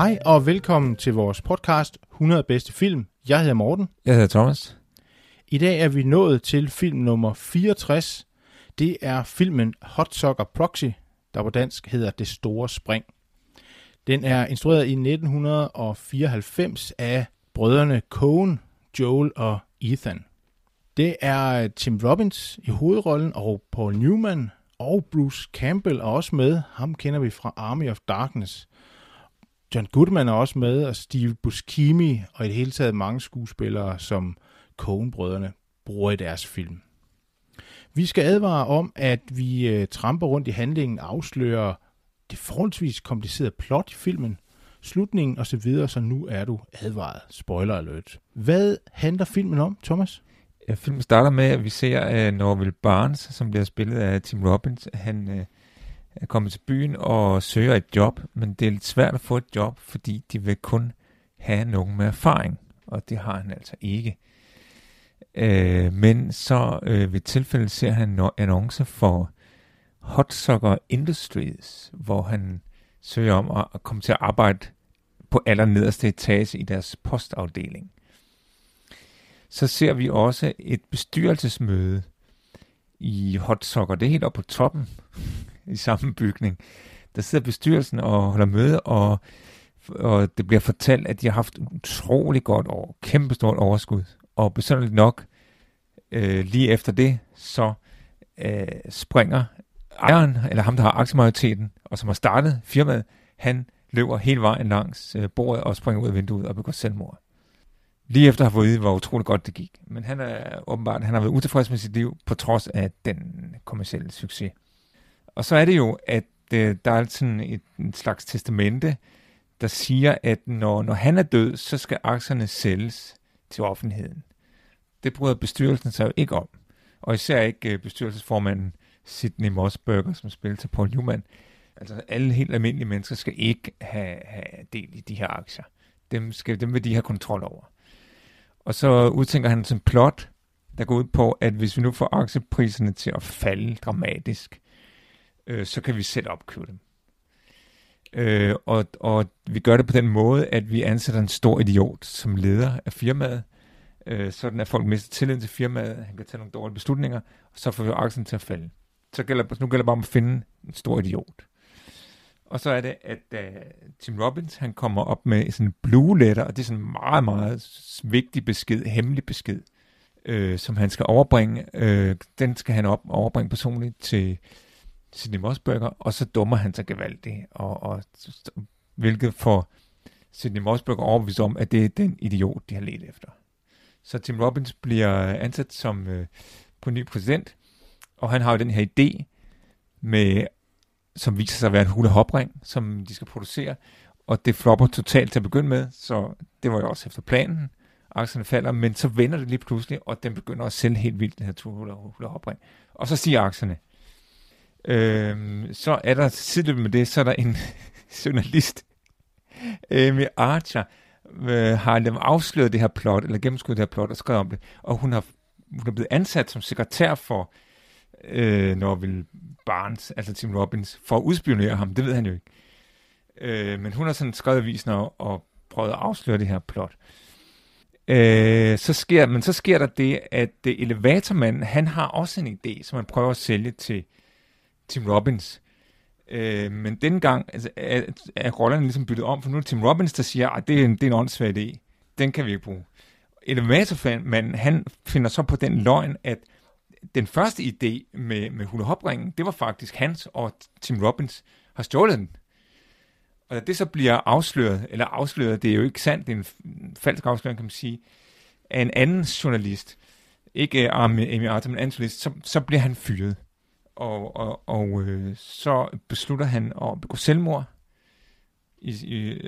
Hej og velkommen til vores podcast 100 bedste film. Jeg hedder Morten. Jeg hedder Thomas. I dag er vi nået til film nummer 64. Det er filmen Hot Soccer Proxy, der på dansk hedder Det Store Spring. Den er instrueret i 1994 af brødrene Coen, Joel og Ethan. Det er Tim Robbins i hovedrollen, og Paul Newman og Bruce Campbell er også med. Ham kender vi fra Army of Darkness. John Goodman er også med, og Steve Buscemi, og i det hele taget mange skuespillere, som Coen-brødrene bruger i deres film. Vi skal advare om, at vi øh, tramper rundt i handlingen, afslører det forholdsvis komplicerede plot i filmen, slutningen osv., så nu er du advaret. Spoiler alert. Hvad handler filmen om, Thomas? Ja, filmen starter med, at vi ser uh, Norville Barnes, som bliver spillet af Tim Robbins. Han uh, er kommet til byen og søger et job, men det er lidt svært at få et job, fordi de vil kun have nogen med erfaring, og det har han altså ikke. Øh, men så øh, ved tilfælde ser han en annonce for Hot Soccer Industries, hvor han søger om at, at komme til at arbejde på allernederste etage i deres postafdeling. Så ser vi også et bestyrelsesmøde i Hot Soccer. Det er helt oppe på toppen i samme bygning. Der sidder bestyrelsen og holder møde, og, og det bliver fortalt, at de har haft utrolig godt år, kæmpestort overskud. Og besynderligt nok, øh, lige efter det, så øh, springer ejeren, eller ham, der har aktiemajoriteten, og som har startet firmaet, han løber hele vejen langs øh, bordet og springer ud af vinduet og begår selvmord. Lige efter at have fået vide, hvor utroligt godt det gik. Men han er åbenbart, han har været utilfreds med sit liv, på trods af den kommercielle succes. Og så er det jo, at øh, der er sådan et, et slags testamente, der siger, at når, når han er død, så skal aktierne sælges til offentligheden. Det bryder bestyrelsen sig jo ikke om. Og især ikke uh, bestyrelsesformanden Sidney Mossberger, som spiller til Paul Newman. Altså alle helt almindelige mennesker skal ikke have, have del i de her aktier. Dem, skal, dem vil de have kontrol over. Og så udtænker han sådan en plot, der går ud på, at hvis vi nu får aktiepriserne til at falde dramatisk, øh, så kan vi selv opkøbe dem. Øh, og, og vi gør det på den måde, at vi ansætter en stor idiot som leder af firmaet, øh, sådan at folk mister tilliden til firmaet, han kan tage nogle dårlige beslutninger, og så får vi aktien til at falde. Så gælder, nu gælder det bare om at finde en stor idiot. Og så er det, at uh, Tim Robbins, han kommer op med sådan en blue letter, og det er sådan en meget, meget vigtig besked, hemmelig besked, øh, som han skal overbringe. Øh, den skal han op overbringe personligt til Sidney Mossberger, og så dummer han sig gevaldigt, og, og, hvilket får Sidney Mossberger overbevist om, at det er den idiot, de har let efter. Så Tim Robbins bliver ansat som øh, på ny præsident, og han har jo den her idé med, som viser sig at være en hule hopring, som de skal producere, og det flopper totalt til at begynde med, så det var jo også efter planen. Aktierne falder, men så vender det lige pludselig, og den begynder at sælge helt vildt, den her hule hopring. Og så siger aktierne. Øh, så er der sideløbende med det, så er der en journalist, Amy Archer, øh, har dem afsløret det her plot, eller gennemskuddet det her plot, og skrevet om det, og hun har, hun er blevet ansat som sekretær for øh, Norville Barnes, altså Tim Robbins, for at udspionere ham, det ved han jo ikke. Øh, men hun har sådan skrevet avisen og, og prøvet at afsløre det her plot. Øh, så sker, men så sker der det, at det elevatormanden, han har også en idé, som han prøver at sælge til Tim Robbins. Øh, men dengang altså, er, er rollerne ligesom byttet om, for nu er det Tim Robbins, der siger, at det er en, det er en åndssvær idé. Den kan vi ikke bruge. Elevatormanden, han finder så på den løgn, at den første idé med, med hula hopringen, det var faktisk hans og Tim Robbins har stjålet den. Og da det så bliver afsløret, eller afsløret, det er jo ikke sandt, det er en falsk afsløring, kan man sige, af en anden journalist, ikke Amy Arthur, men Angelis, så, så bliver han fyret. Og, og, og øh, så beslutter han at begå selvmord, i, i,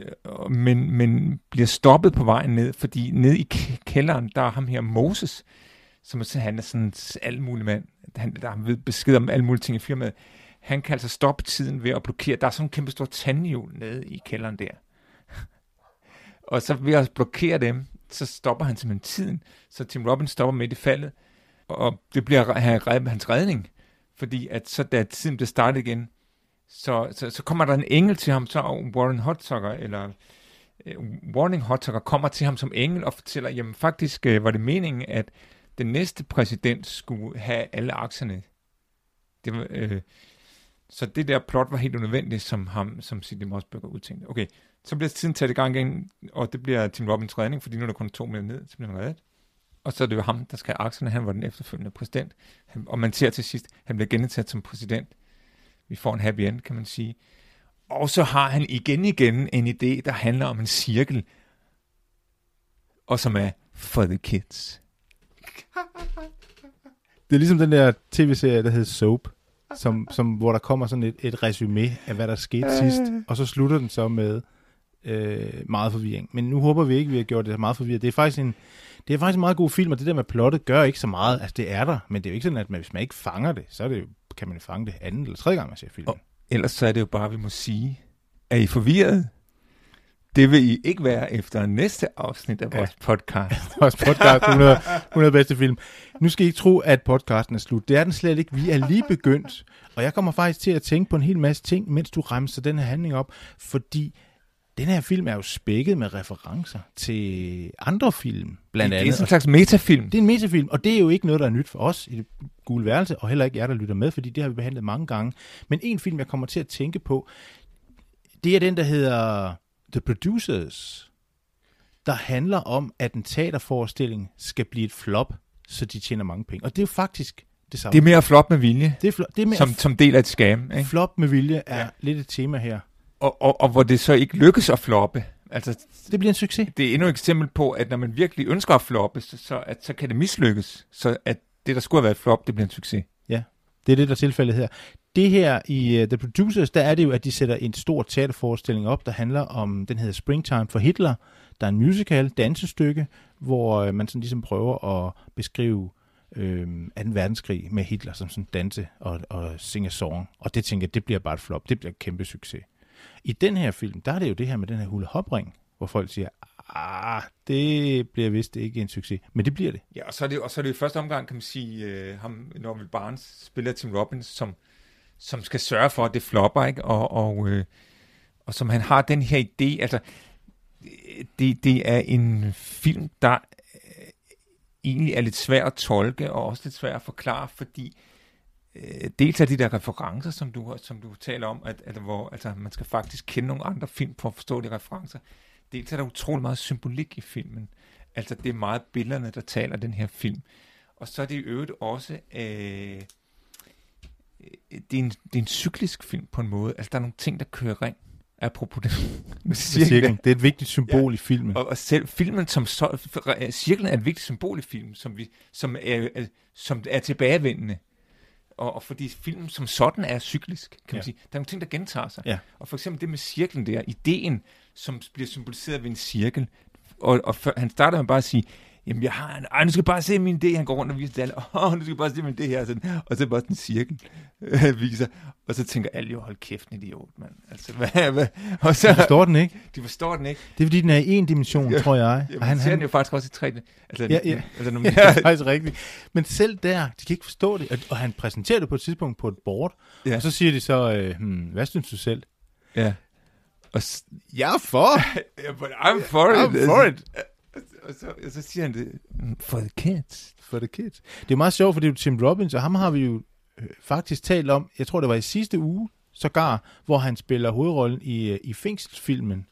men, men bliver stoppet på vejen ned, fordi ned i kælderen, der er ham her Moses, som er, han er sådan en mulig mand, han, der har besked om alle mulige ting i firmaet. Han kan altså stoppe tiden ved at blokere. Der er sådan en kæmpe stor tandhjul nede i kælderen der. og så ved at blokere dem, så stopper han simpelthen tiden. Så Tim Robbins stopper midt i faldet, og det bliver hans redning. Fordi at så da tiden blev startet igen, så, så, så kommer der en engel til ham, så Warren Hotsucker, eller uh, Warning Hotsucker kommer til ham som engel og fortæller, jamen faktisk øh, var det meningen, at den næste præsident skulle have alle aktierne. Det var, øh, så det der plot var helt unødvendigt, som ham, som Sidney Mossberger udtænkte. Okay, så bliver tiden taget i gang igen, og det bliver Tim Robbins redning, fordi nu er der kun to mere ned, så bliver han reddet. Og så er det jo ham, der skal have aktierne. Han var den efterfølgende præsident. Og man ser til sidst, han bliver genetaget som præsident. Vi får en happy end, kan man sige. Og så har han igen igen en idé, der handler om en cirkel, og som er for the kids. Det er ligesom den der tv-serie, der hedder Soap, som, som, hvor der kommer sådan et, et resume af, hvad der skete sidst, og så slutter den så med øh, meget forvirring. Men nu håber vi ikke, at vi har gjort det meget forvirret. Det er faktisk en, det er faktisk en meget god film, og det der med plottet gør ikke så meget. Altså, det er der, men det er jo ikke sådan, at man, hvis man ikke fanger det, så er det jo, kan man fange det anden eller tredje gang, man ser filmen. Og ellers så er det jo bare, vi må sige, er I forvirret? Det vil I ikke være efter næste afsnit af vores ja. podcast. vores podcast, 100, 100 bedste film. Nu skal I ikke tro, at podcasten er slut. Det er den slet ikke. Vi er lige begyndt. Og jeg kommer faktisk til at tænke på en hel masse ting, mens du remser den her handling op. Fordi den her film er jo spækket med referencer til andre film, blandt andet. Det er en slags metafilm. Det er en metafilm, og det er jo ikke noget, der er nyt for os i det gule værelse, og heller ikke jer, der lytter med, fordi det har vi behandlet mange gange. Men en film, jeg kommer til at tænke på, det er den, der hedder The Producers, der handler om, at en teaterforestilling skal blive et flop, så de tjener mange penge. Og det er jo faktisk det samme. Det er mere flop med vilje, det er, flop, det er mere som, som del af et scam. Ikke? Flop med vilje er ja. lidt et tema her og, og, og hvor det så ikke lykkes at floppe. Altså, det bliver en succes. Det er endnu et eksempel på, at når man virkelig ønsker at floppe, så, så, at, så kan det mislykkes. Så at det, der skulle have været et flop, det bliver en succes. Ja, det er det, der er tilfældet her. Det her i uh, The Producers, der er det jo, at de sætter en stor teaterforestilling op, der handler om, den hedder Springtime for Hitler. Der er en musical, dansestykke, hvor uh, man sådan ligesom prøver at beskrive øh, 2. verdenskrig med Hitler som sådan danse og, og synge song. Og det tænker jeg, det bliver bare et flop. Det bliver et kæmpe succes. I den her film, der er det jo det her med den her hule hopring, hvor folk siger, ah, det bliver vist ikke en succes. Men det bliver det. Ja, og så er det, og så er det i første omgang, kan man sige, øh, ham, Norman Barnes spiller Tim Robbins, som, som skal sørge for, at det flopper, ikke? Og, og, øh, og som han har den her idé, altså, det, det er en film, der øh, egentlig er lidt svær at tolke, og også lidt svær at forklare, fordi øh, dels af de der referencer, som du, som du taler om, at, at hvor altså, man skal faktisk kende nogle andre film for at forstå de referencer. Dels er der utrolig meget symbolik i filmen. Altså det er meget billederne, der taler den her film. Og så er det i øvrigt også, øh, det, er en, det er en cyklisk film på en måde. Altså der er nogle ting, der kører ring apropos det med cirklen. Det er et vigtigt symbol ja. i filmen. Og, og selv filmen som så, cirklen er et vigtigt symbol i filmen, som, vi, som, er, som er tilbagevendende og, og fordi filmen som sådan er cyklisk, kan ja. man sige. Der er nogle ting, der gentager sig. Ja. Og for eksempel det med cirklen der, ideen, som bliver symboliseret ved en cirkel. Og, og for, han starter med bare at sige, jamen jeg har en, ej, nu skal bare se min idé, han går rundt og viser det alle, åh, nu skal bare se min idé her, sådan, og så bare sådan en cirkel øh, viser, og så tænker alle jo, hold kæft, en idiot, mand. Altså, hvad, hvad? Og så, de forstår den ikke. De forstår den ikke. Det er fordi, den er i en dimension, ja, tror jeg. Ja, han ser han... den jo faktisk også i tre. Altså, ja, ja. Altså, når man... ja, det er faktisk rigtigt. Men selv der, de kan ikke forstå det, og, og han præsenterer det på et tidspunkt på et board, ja. og så siger de så, øh, hmm, hvad synes du selv? Ja. Og jeg er for. I'm for it. I'm for it og så, og så siger han det, mm, for the kids. For the kids. Det er meget sjovt, fordi det er Tim Robbins, og ham har vi jo øh, faktisk talt om, jeg tror det var i sidste uge, sågar, hvor han spiller hovedrollen i, øh, i fængselsfilmen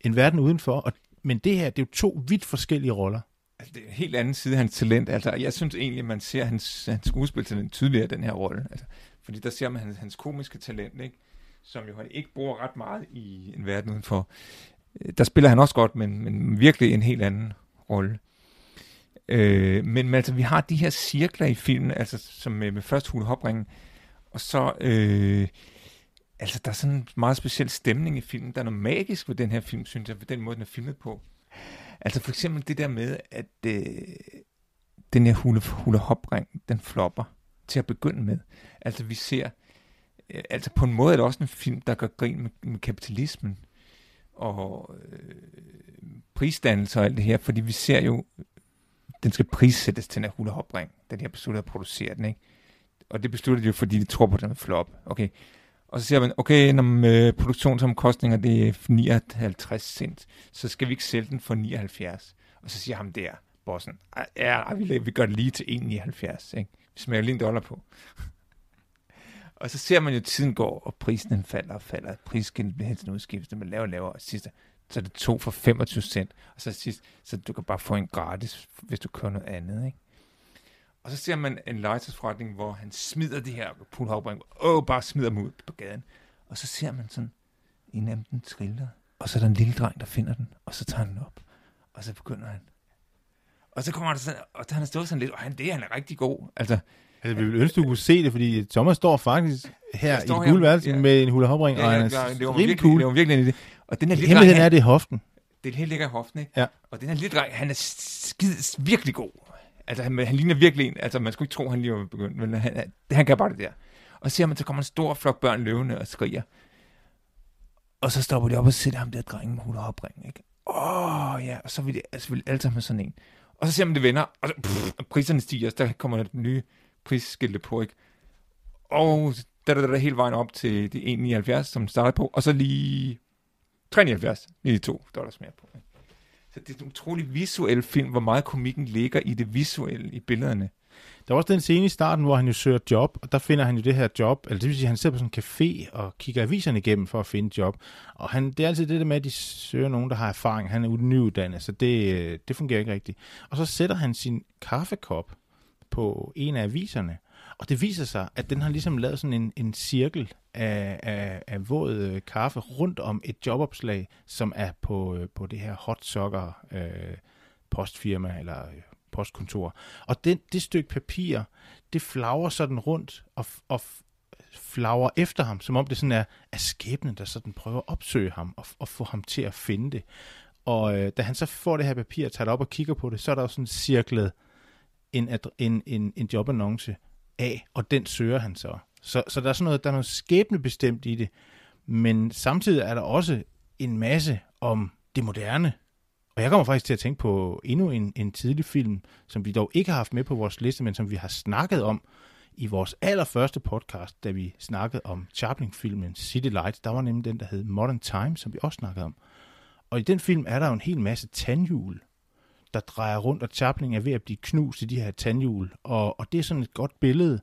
En Verden Udenfor. Og, men det her, det er jo to vidt forskellige roller. Altså, det er en helt anden side af hans talent. Altså, jeg synes egentlig, man ser hans, hans skuespiltalent tydeligere i den her rolle. Altså, fordi der ser man hans, hans komiske talent, ikke? som jo han ikke bruger ret meget i En Verden Udenfor der spiller han også godt, men, men virkelig en helt anden rolle. Øh, men, men altså, vi har de her cirkler i filmen, altså som med, med først Hule Hopringen, og så, øh, altså der er sådan en meget speciel stemning i filmen. Der er noget magisk ved den her film, synes jeg, ved den måde, den er filmet på. Altså for eksempel det der med, at øh, den her hule, hule hopring, den flopper til at begynde med. Altså vi ser, øh, altså på en måde er det også en film, der gør grin med, med kapitalismen og øh, prisdannelse og alt det her, fordi vi ser jo, den skal prissættes til den her hulahopring, den her besluttet at producere den, ikke? Og det beslutter de jo, fordi de tror på, at den er flop. Okay, og så siger man, okay, når øh, produktionsomkostninger det er 59 cent, så skal vi ikke sælge den for 79. Og så siger ham der, bossen, ja, vi, vi gør det lige til 1,79. Ikke? Vi smager lige en dollar på og så ser man jo, at tiden går, og prisen den falder og falder. Prisen bliver helt udskiftet med laver og laver. Og sidst, så er det to for 25 cent. Og så sidst, så du kan bare få en gratis, hvis du kører noget andet. Ikke? Og så ser man en legetøjsforretning, hvor han smider det her poolhopring, og bare smider dem ud på gaden. Og så ser man sådan, en af dem triller, og så er der en lille dreng, der finder den, og så tager han den op. Og så begynder han. Og så kommer der sådan, og han har stået sådan lidt, og han, det han er rigtig god. Altså, Altså, vi ville ønske, du kunne se det, fordi Thomas står faktisk her i guldværelsen ja. med en hula hopring, ja, og han er det var rimelig virkelig, cool. det var virkelig en idé. Og den her lille Hemmeligheden dreng, er, det er hoften. det er helt lækker hoften, ikke? Ja. Og den her lille dreng, han er skid, virkelig god. Altså, han, han ligner virkelig en, altså man skulle ikke tro, han lige var begyndt, men han, han, kan bare det der. Og så ser man, så kommer en stor flok børn løvende og skriger. Og så stopper de op og sætter ham der drengen med hul og opring, ikke? Åh, oh, ja, og så vil de altså, vil alle sammen have sådan en. Og så ser man det vender, og, så, pff, priserne stiger, så der kommer et nye prisskilte på, ikke? Og der er der hele vejen op til de 1,79, som startede på, og så lige 3,79, lige 2 dollars mere på. Ikke? Så det er en utrolig visuel film, hvor meget komikken ligger i det visuelle, i billederne. Der var også den scene i starten, hvor han jo søger job, og der finder han jo det her job, eller det vil sige, at han sidder på sådan en café og kigger aviserne igennem for at finde job. Og han, det er altid det der med, at de søger nogen, der har erfaring. Han er nyuddannet, så det, øh, det fungerer ikke rigtigt. Og så sætter han sin kaffekop på en af aviserne, og det viser sig, at den har ligesom lavet sådan en, en cirkel af, af, af våd øh, kaffe rundt om et jobopslag, som er på, øh, på det her hot sokker øh, postfirma eller øh, postkontor. Og den, det stykke papir, det flager sådan rundt og, og flager efter ham, som om det sådan er, er skæbnen, der sådan prøver at opsøge ham og, og få ham til at finde det. Og øh, da han så får det her papir og tager det op og kigger på det, så er der jo sådan cirklet en, en, en, en jobannonce af, og den søger han så. Så, så der er sådan noget, der er noget skæbnebestemt i det, men samtidig er der også en masse om det moderne. Og jeg kommer faktisk til at tænke på endnu en, en tidlig film, som vi dog ikke har haft med på vores liste, men som vi har snakket om i vores allerførste podcast, da vi snakkede om Chaplin-filmen City Lights. Der var nemlig den, der hed Modern Times, som vi også snakkede om. Og i den film er der jo en hel masse tandhjul, der drejer rundt, og Chaplin er ved at blive knust i de her tandhjul. Og, og det er sådan et godt billede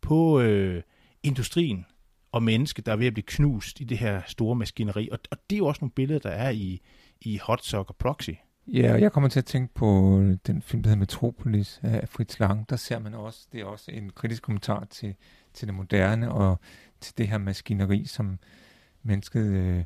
på øh, industrien og mennesket, der er ved at blive knust i det her store maskineri. Og, og det er jo også nogle billeder, der er i, i Hot Sock og Proxy. Ja, og jeg kommer til at tænke på øh, den film, der hedder Metropolis af Fritz Lang. Der ser man også, det er også en kritisk kommentar til, til det moderne og til det her maskineri, som mennesket øh,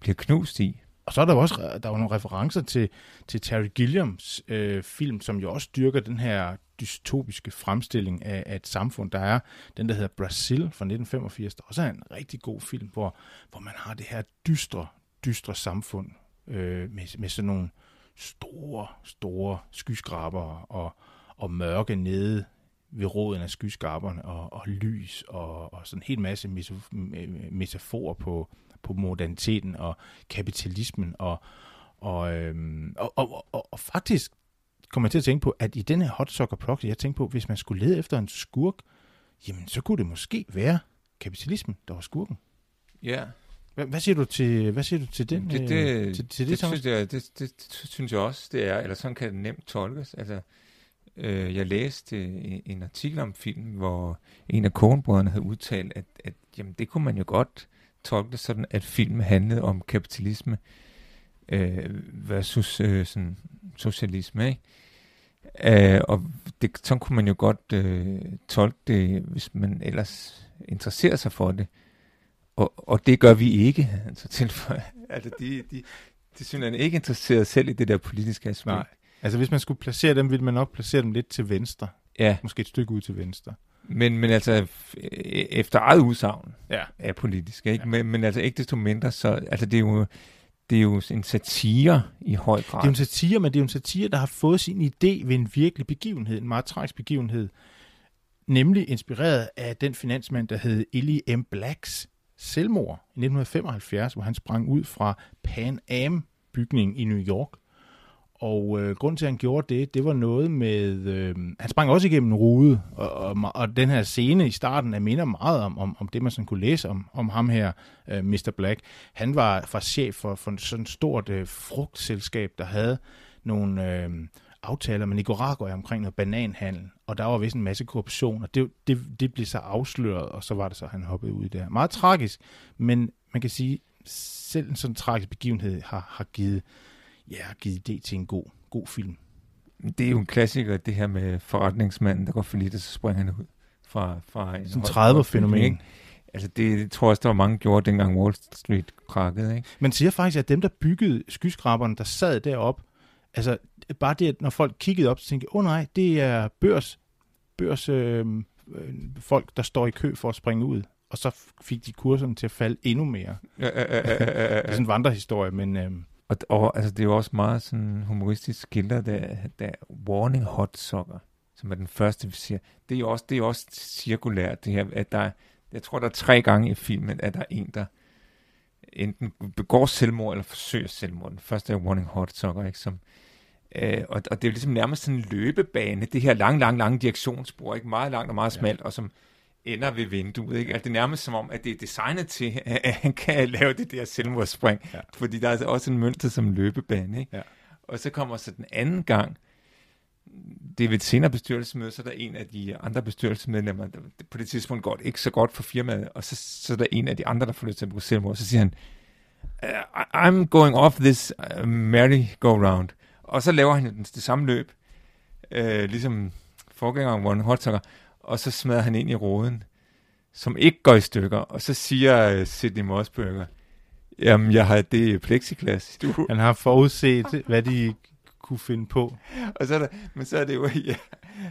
bliver knust i. Og så er der jo også der er jo nogle referencer til, til Terry Gilliams øh, film, som jo også dyrker den her dystopiske fremstilling af, af et samfund. Der er den, der hedder Brazil fra 1985, der også er en rigtig god film, hvor, hvor man har det her dystre, dystre samfund øh, med, med sådan nogle store, store skyskraber og, og mørke nede ved roden af skyskraberne og, og lys og, og sådan en hel masse metaforer på, på moderniteten og kapitalismen og, og, øhm, og, og, og, og faktisk kommer jeg til at tænke på, at i den her Hot Soccer Proxy, jeg tænkte på, hvis man skulle lede efter en skurk, jamen så kunne det måske være kapitalismen, der var skurken. Ja. Hvad, hvad siger du til hvad siger du til den? Det, det, øh, til, til det, det, det, synes jeg, det, det, det synes jeg også, det er, eller sådan kan det nemt tolkes. Altså, øh, jeg læste en, en artikel om film, hvor en af konebrødrene havde udtalt, at, at jamen, det kunne man jo godt tolke det sådan, at filmen handlede om kapitalisme øh, versus øh, sådan socialisme, ikke? Øh, og det, sådan kunne man jo godt øh, tolke det, hvis man ellers interesserer sig for det. Og, og det gør vi ikke. Altså, tilføje. altså de, de, de synes, er ikke interesseret selv i det der politiske aspekt. Nej. Altså hvis man skulle placere dem, ville man nok placere dem lidt til venstre. Ja, Måske et stykke ud til venstre. Men, men altså f- øh, efter eget udsagn Ja. er politisk, ikke? Ja. Men, men altså ikke desto mindre, så altså det er jo, det er jo en satire i høj grad. Det er jo en satire, men det er jo en satire, der har fået sin idé ved en virkelig begivenhed, en meget tragisk begivenhed. Nemlig inspireret af den finansmand, der hed Ellie M. Blacks selvmord i 1975, hvor han sprang ud fra Pan Am-bygningen i New York. Og øh, grund til, at han gjorde det, det var noget med... Øh, han sprang også igennem en rude, og, og, og den her scene i starten er minder meget om, om, om det, man sådan kunne læse om, om ham her, øh, Mr. Black. Han var, var chef for, for sådan et stort øh, frugtselskab, der havde nogle øh, aftaler med Nicaragua omkring noget bananhandel, og der var vist en masse korruption, og det, det, det blev så afsløret, og så var det så, at han hoppede ud der. Meget tragisk, men man kan sige, selv en sådan tragisk begivenhed har, har givet, ja, givet idé til en god, god film. Det er jo en klassiker, det her med forretningsmanden, der går for lidt, og så springer han ud fra, fra en Sådan høj- 30'er-fænomen. ikke? Altså det tror jeg også, der var mange, gjorde, dengang Wall Street krakkede, ikke? Man siger faktisk, at dem, der byggede skyskraberne, der sad deroppe, altså bare det, at når folk kiggede op, så tænkte åh oh, nej, det er børs, børs øh, øh, folk, der står i kø for at springe ud. Og så fik de kurserne til at falde endnu mere. Ja, ja, ja, ja, Det ja, er ja. sådan en vandrehistorie, men øh, Og, og altså, det er jo også meget sådan humoristisk skildret, der, der Warning Hot Socker, som er den første, vi siger. Det er jo også, det er også cirkulært, det her, at der er- jeg tror, der er tre gange i filmen, at der er en, der enten begår selvmord eller forsøger selvmord. Den første er Warning Hot Socker, ikke? Som, øh, og, og det er jo ligesom nærmest sådan en løbebane, det her lang, lang, lang direktionsspor, ikke? Meget langt og meget Ja. smalt, og som ender ved vinduet, ikke? Altså, det er nærmest som om, at det er designet til, at han kan lave det der selvmordsspring. Ja. Fordi der er altså også en mønster som løbebane, ikke? Ja. Og så kommer så den anden gang, det er ved et senere bestyrelsesmøde, så er der en af de andre bestyrelsesmedlemmer, der, på det tidspunkt går det ikke så godt for firmaet, og så, så er der en af de andre, der får lyst til at bruge selvmord, så siger han, "Uh, I'm going off this uh, merry-go-round. Og så laver han det samme løb, øh, ligesom forgængeren Hot Socker, og så smadrer han ind i roden, som ikke går i stykker, og så siger øh, Sidney Mossberger, jamen jeg har det plexiglas i stuen. han har forudset, hvad de kunne finde på. Og så er der, men så er det jo, ja,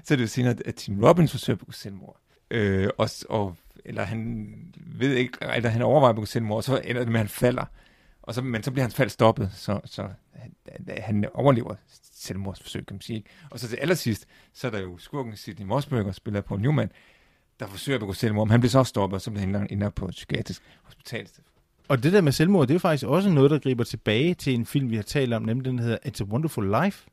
så er det jo senere, at Tim Robbins forsøger at begå selvmord. Øh, og, og, eller han ved ikke, eller han overvejer at begå selvmord, og så ender det med, at han falder. Og så, men så bliver hans fald stoppet, så, så han, han overlever selvmordsforsøg, kan man sige. ikke? Og så til allersidst, så er der jo skurken Sidney Mossberger, spiller på Newman, der forsøger at begå selvmord, men han bliver så stoppet, og så bliver han indlagt- indlagt på et psykiatrisk hospital. Og det der med selvmord, det er faktisk også noget, der griber tilbage til en film, vi har talt om, nemlig den hedder It's a Wonderful Life,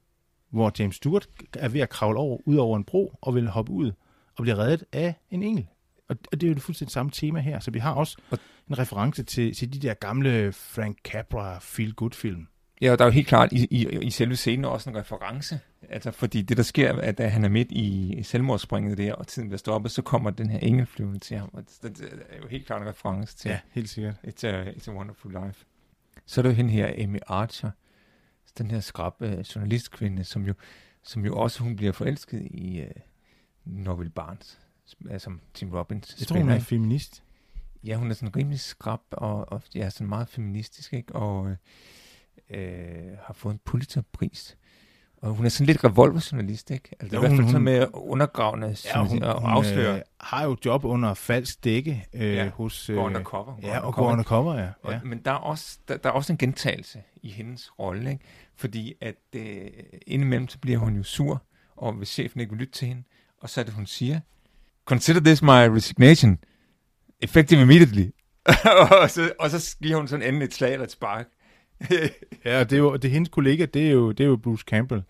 hvor James Stewart er ved at kravle over, ud over en bro og vil hoppe ud og bliver reddet af en engel. Og og det er jo det fuldstændig samme tema her, så vi har også Og- en reference til, til de der gamle Frank Capra feel-good-film. Ja, og der er jo helt klart i, i, i selve scenen også en reference. Altså, fordi det, der sker, er, at da han er midt i selvmordsspringet der, og tiden bliver stoppet, så kommer den her engel flyvende til ham. Og det, det er jo helt klart en reference til Ja, helt sikkert. It's, a, It's a Wonderful Life. Så er der jo hende her, Amy Archer, den her skrab uh, journalistkvinde, som jo, som jo også hun bliver forelsket i uh, Norville Barnes, som, uh, som Tim Robbins Jeg tror, hun er feminist. Ja, hun er sådan rimelig skrab og, og ja, sådan meget feministisk, ikke? Og øh, øh, har fået en Pulitzerpris. Og hun er sådan lidt revolverjournalist, ikke? Altså Jo, i hvert hun- fald sådan med undergravende Ja, hun, og hun afsløre. øh, har jo job under falsk dække øh, Ja, hos... går undercover. Hun Ja, og går undercover, ja. Og, ja. Men der er, også, der, der er også en gentagelse i hendes rolle, ikke? Fordi at øh, indimellem så bliver hun jo sur, og hvis chefen ikke vil lytte til hende, og så er det, hun siger, Consider this my resignation, effective immediately. og, så, og så giver hun sådan endelig et slag eller et spark. Ja, og det er jo, det er hendes kollega, det er jo, det er jo Bruce Campbell,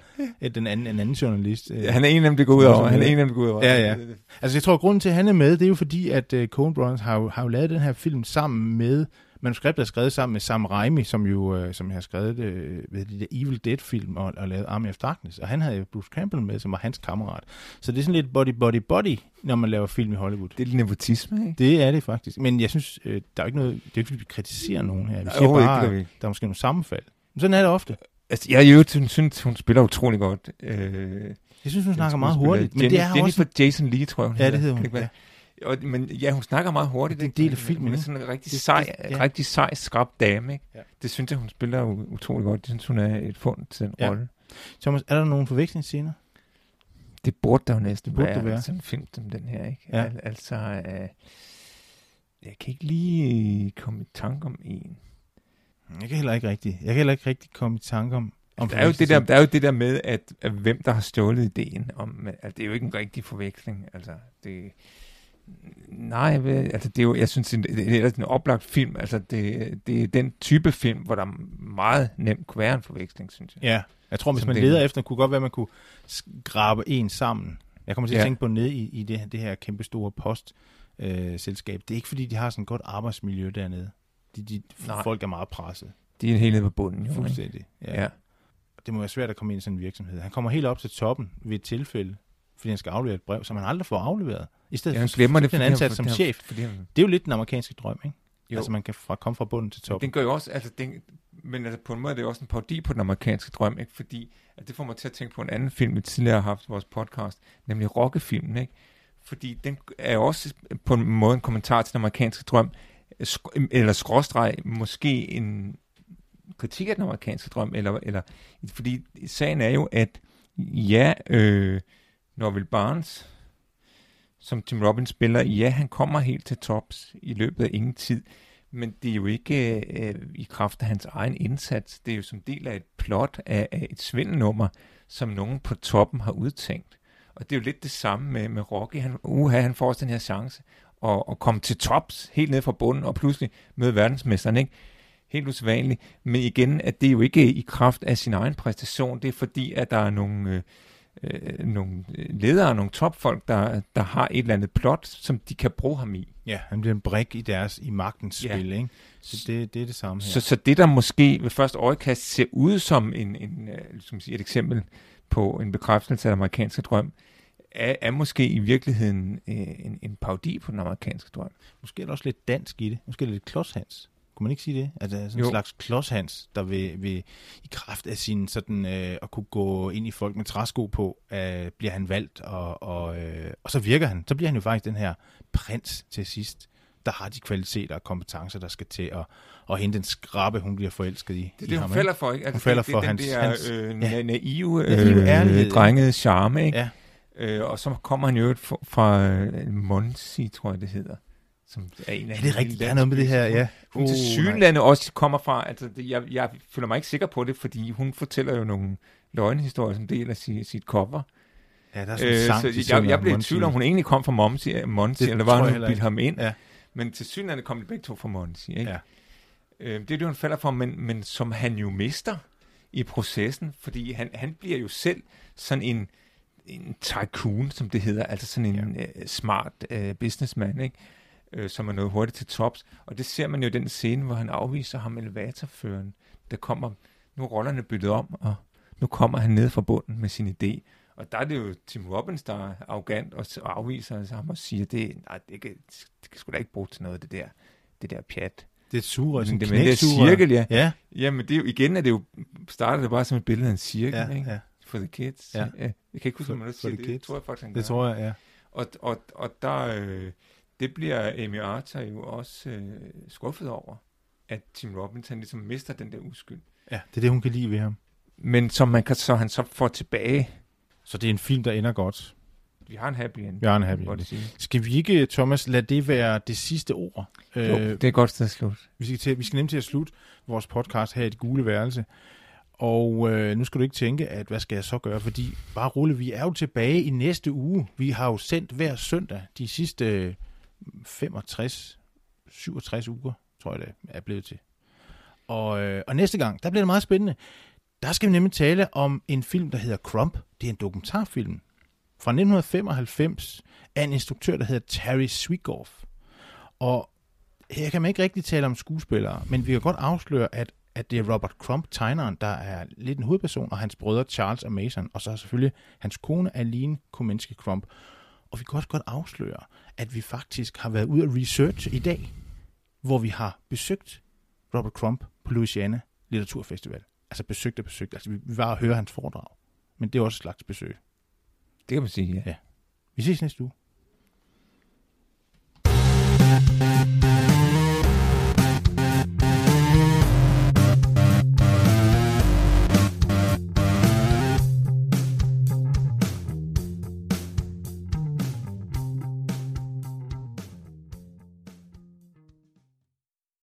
den anden, en anden journalist. øh. Ja, han er en af dem, det går ud over. Han er en af dem, det går ud over. Ja, ja. Altså, jeg tror, at grunden til, at han er med, det er jo fordi, at uh, Coen Brothers har jo, har jo lavet den her film sammen med, manuskriptet er skrevet sammen med Sam Raimi, som jo uh, som har skrevet uh, ved de der Evil Dead-film og, og lavet Army of Darkness. Og han havde jo Bruce Campbell med, som var hans kammerat. Så det er sådan lidt body-body-body, når man laver film i Hollywood. Det er lidt nepotisme, ikke? Det er det faktisk. Men jeg synes, øh, der er jo ikke noget, det er jo ikke, fordi vi kritiserer nogen her. Vi siger bare, ikke, der er måske nogle sammenfald. Men sådan er det ofte. Altså, jeg, jeg, jeg synes, hun spiller utrolig godt. Øh, Jeg synes, hun snakker meget hurtigt. Men Jenny, det er Jennifer også... Jason Lee, tror jeg, hun Ja, det hedder Kan hun. Ja. Og, men ja, hun snakker meget hurtigt. Det er en del af filmen, Hun er sådan en rigtig Det- sej, det- ja. rigtig sej, skrab dame, ikke? Ja. Det synes jeg, hun spiller utrolig godt. Det synes hun er et fund til den Ja. rolle. Thomas, er der nogle forvekslingsscener? Det burde der jo næsten burde være, det være. sådan en film som den her, ikke? Ja. Al- altså, øh, jeg kan ikke lige komme i tanke om en. Jeg kan heller ikke rigtig, jeg kan heller ikke rigtig komme i tanke om, om Der er, jo det der, der er jo det der med, at, at hvem der har stjålet ideen. Om, at det er jo ikke en rigtig forveksling. Altså, det, nej, altså, det er jo, jeg synes, det er, er ellers en oplagt film. Altså, det, det er den type film, hvor der meget nemt kunne være en forveksling, synes jeg. Ja, jeg tror, hvis Som man det- leder efter, kunne godt være, at man kunne skrabe en sammen. Jeg kommer til at Ja. tænke på nede i, i det, det her kæmpe store postselskab. Øh, det er ikke, fordi de har sådan et godt arbejdsmiljø dernede. De, de, Nej. folk er meget presset. De er helt nede på bunden, jo. Ikke? Fuldstændig. Ja. Ja. Det må være svært at komme ind i sådan en virksomhed. Han kommer helt op til toppen ved et tilfælde, fordi han skal aflevere et brev, som han aldrig får afleveret. I stedet Ja, han for glemmer det, for, fordi ansat han- som fordi han- chef. Fordi han, Det er jo lidt den amerikanske drøm, ikke? Jo. Altså man kan fra, komme fra bunden til toppen. Den gør jo også, altså den, men altså på en måde er det jo også en parodi på den amerikanske drøm, ikke? Fordi at det får mig til at tænke på en anden film, vi tidligere har haft i vores podcast, nemlig Rockefilmen, ikke? Fordi den er jo også på en måde en kommentar til den amerikanske drøm, sk- eller skråstreg, måske en kritik af den amerikanske drøm, eller, eller fordi sagen er jo, at ja, øh, Norville Barnes, som Tim Robbins spiller, ja, han kommer helt til tops i løbet af ingen tid, men det er jo ikke øh, i kraft af hans egen indsats. Det er jo som del af et plot af, af et svindelnummer, som nogen på toppen har udtænkt. Og det er jo lidt det samme med, med Rocky. Han, uha, han får også den her chance at, at komme til tops, helt ned fra bunden, og pludselig møde verdensmesteren, ikke? Helt usædvanligt. Men igen, at det er jo ikke i kraft af sin egen præstation. Det er fordi, at der er nogle, øh, øh, nogle ledere, nogle topfolk, der, der har et eller andet plot, som de kan bruge ham i. Ja, han bliver en brik i deres, i magtens Ja. spil, ikke? Så det, det er det samme her. Så, så det, der måske ved første øjekast ser ud som en, en, øh, som sige, et eksempel på en bekræftelse af den amerikanske drøm, er, er måske i virkeligheden øh, en, en parodi på den amerikanske drøm. Måske er der også lidt dansk i det. Måske lidt klodshans. Kunne man ikke sige det? Altså sådan en Jo. slags klodshans, der vil, vil i kraft af sin sådan øh, at kunne gå ind i folk med træsko på, øh, bliver han valgt, og, og, øh, og så virker han. Så bliver han jo faktisk den her prins til sidst, der har de kvaliteter og kompetencer, der skal til at, at hente den skrabbe, hun bliver forelsket i. Det er det, hun falder for, ikke? Altså, Hun falder det, for det, er hans- den der hans- øh, ja. na- naive, Naive øh, ærlighed. drengede charme, ikke? Ja, Øh, og så kommer han jo fra øh, Monsi, tror jeg det hedder. Som er en af ja det er rigtigt. Der er noget med det her, ja. Hun Uh, til synlande også kommer fra, altså det, jeg, jeg føler mig ikke sikker på det, fordi hun fortæller jo nogle løgnehistorier som del af sit, sit cover. Ja, der er sådan en sang, Øh, så synger jeg, jeg blev i Monty. tvivl om, hun egentlig kom fra Monsi, Monsi Det eller var hun bildt ham ind. Ja. Men til synlande kom de begge to fra Monsi. Ikke? Ja. Øh, det er det, hun falder for, men, men som han jo mister i processen, fordi han, han bliver jo selv sådan en, en tycoon, som det hedder, altså sådan en ja. øh, smart øh, businessman, ikke? Øh, som er noget hurtigt til tops. Og det ser man jo i den scene, hvor han afviser ham elevatorføren. Der kommer, nu er rollerne byttet om, og nu kommer han ned fra bunden med sin idé. Og der er det jo Tim Robbins, der er arrogant og afviser ham og siger, det, nej, det kan, det kan sgu da ikke bruge til noget, det der, det der pjat. Det er sugerør, sådan det, det er cirkel, ja. Ja, Jamen, det er jo, igen er det jo, starter det bare som et billede af en cirkel, ja, ikke? ja. For the kids. Ja. Jeg kan ikke huske, om man for siger det. kids. Det tror jeg faktisk, han Det gør. tror jeg, ja. Og, og, og der, øh, det bliver Amy Arthur jo også øh, skuffet over, at Tim Robbins han ligesom mister den der uskyld. Ja, det er det, hun kan lide ved ham. Men som man kan, så han så får tilbage. Så det er en film, der ender godt. Vi har en happy end. Vi har en happy end. Skal vi ikke, Thomas, lade det være det sidste ord? Jo, Øh, det er godt sted at slutte. vi, skal til, vi skal nemlig til at slutte vores podcast her i det gule værelse. Og øh, nu skal du ikke tænke, at hvad skal jeg så gøre? Fordi bare rulle, vi er jo tilbage i næste uge. Vi har jo sendt hver søndag de sidste 65, 67 uger, tror jeg det er blevet til. Og, øh, og næste gang, der bliver det meget spændende. Der skal vi nemlig tale om en film, der hedder Crump. Det er en dokumentarfilm fra 1995 af en instruktør, der hedder Terry Swigoff. Og her kan man ikke rigtig tale om skuespillere, men vi kan godt afsløre, at, at det er Robert Crump, tegneren, der er lidt en hovedperson, og hans brødre Charles og Mason, og så selvfølgelig hans kone Aline Komenske Crump. Og vi kan også godt afsløre, at vi faktisk har været ude at research i dag, hvor vi har besøgt Robert Crump på Louisiana Litteraturfestival. Altså besøgt og besøgt. Altså vi, var og høre hans foredrag. Men det er også et slags besøg. Det kan man sige, ja. Vi ses næste uge.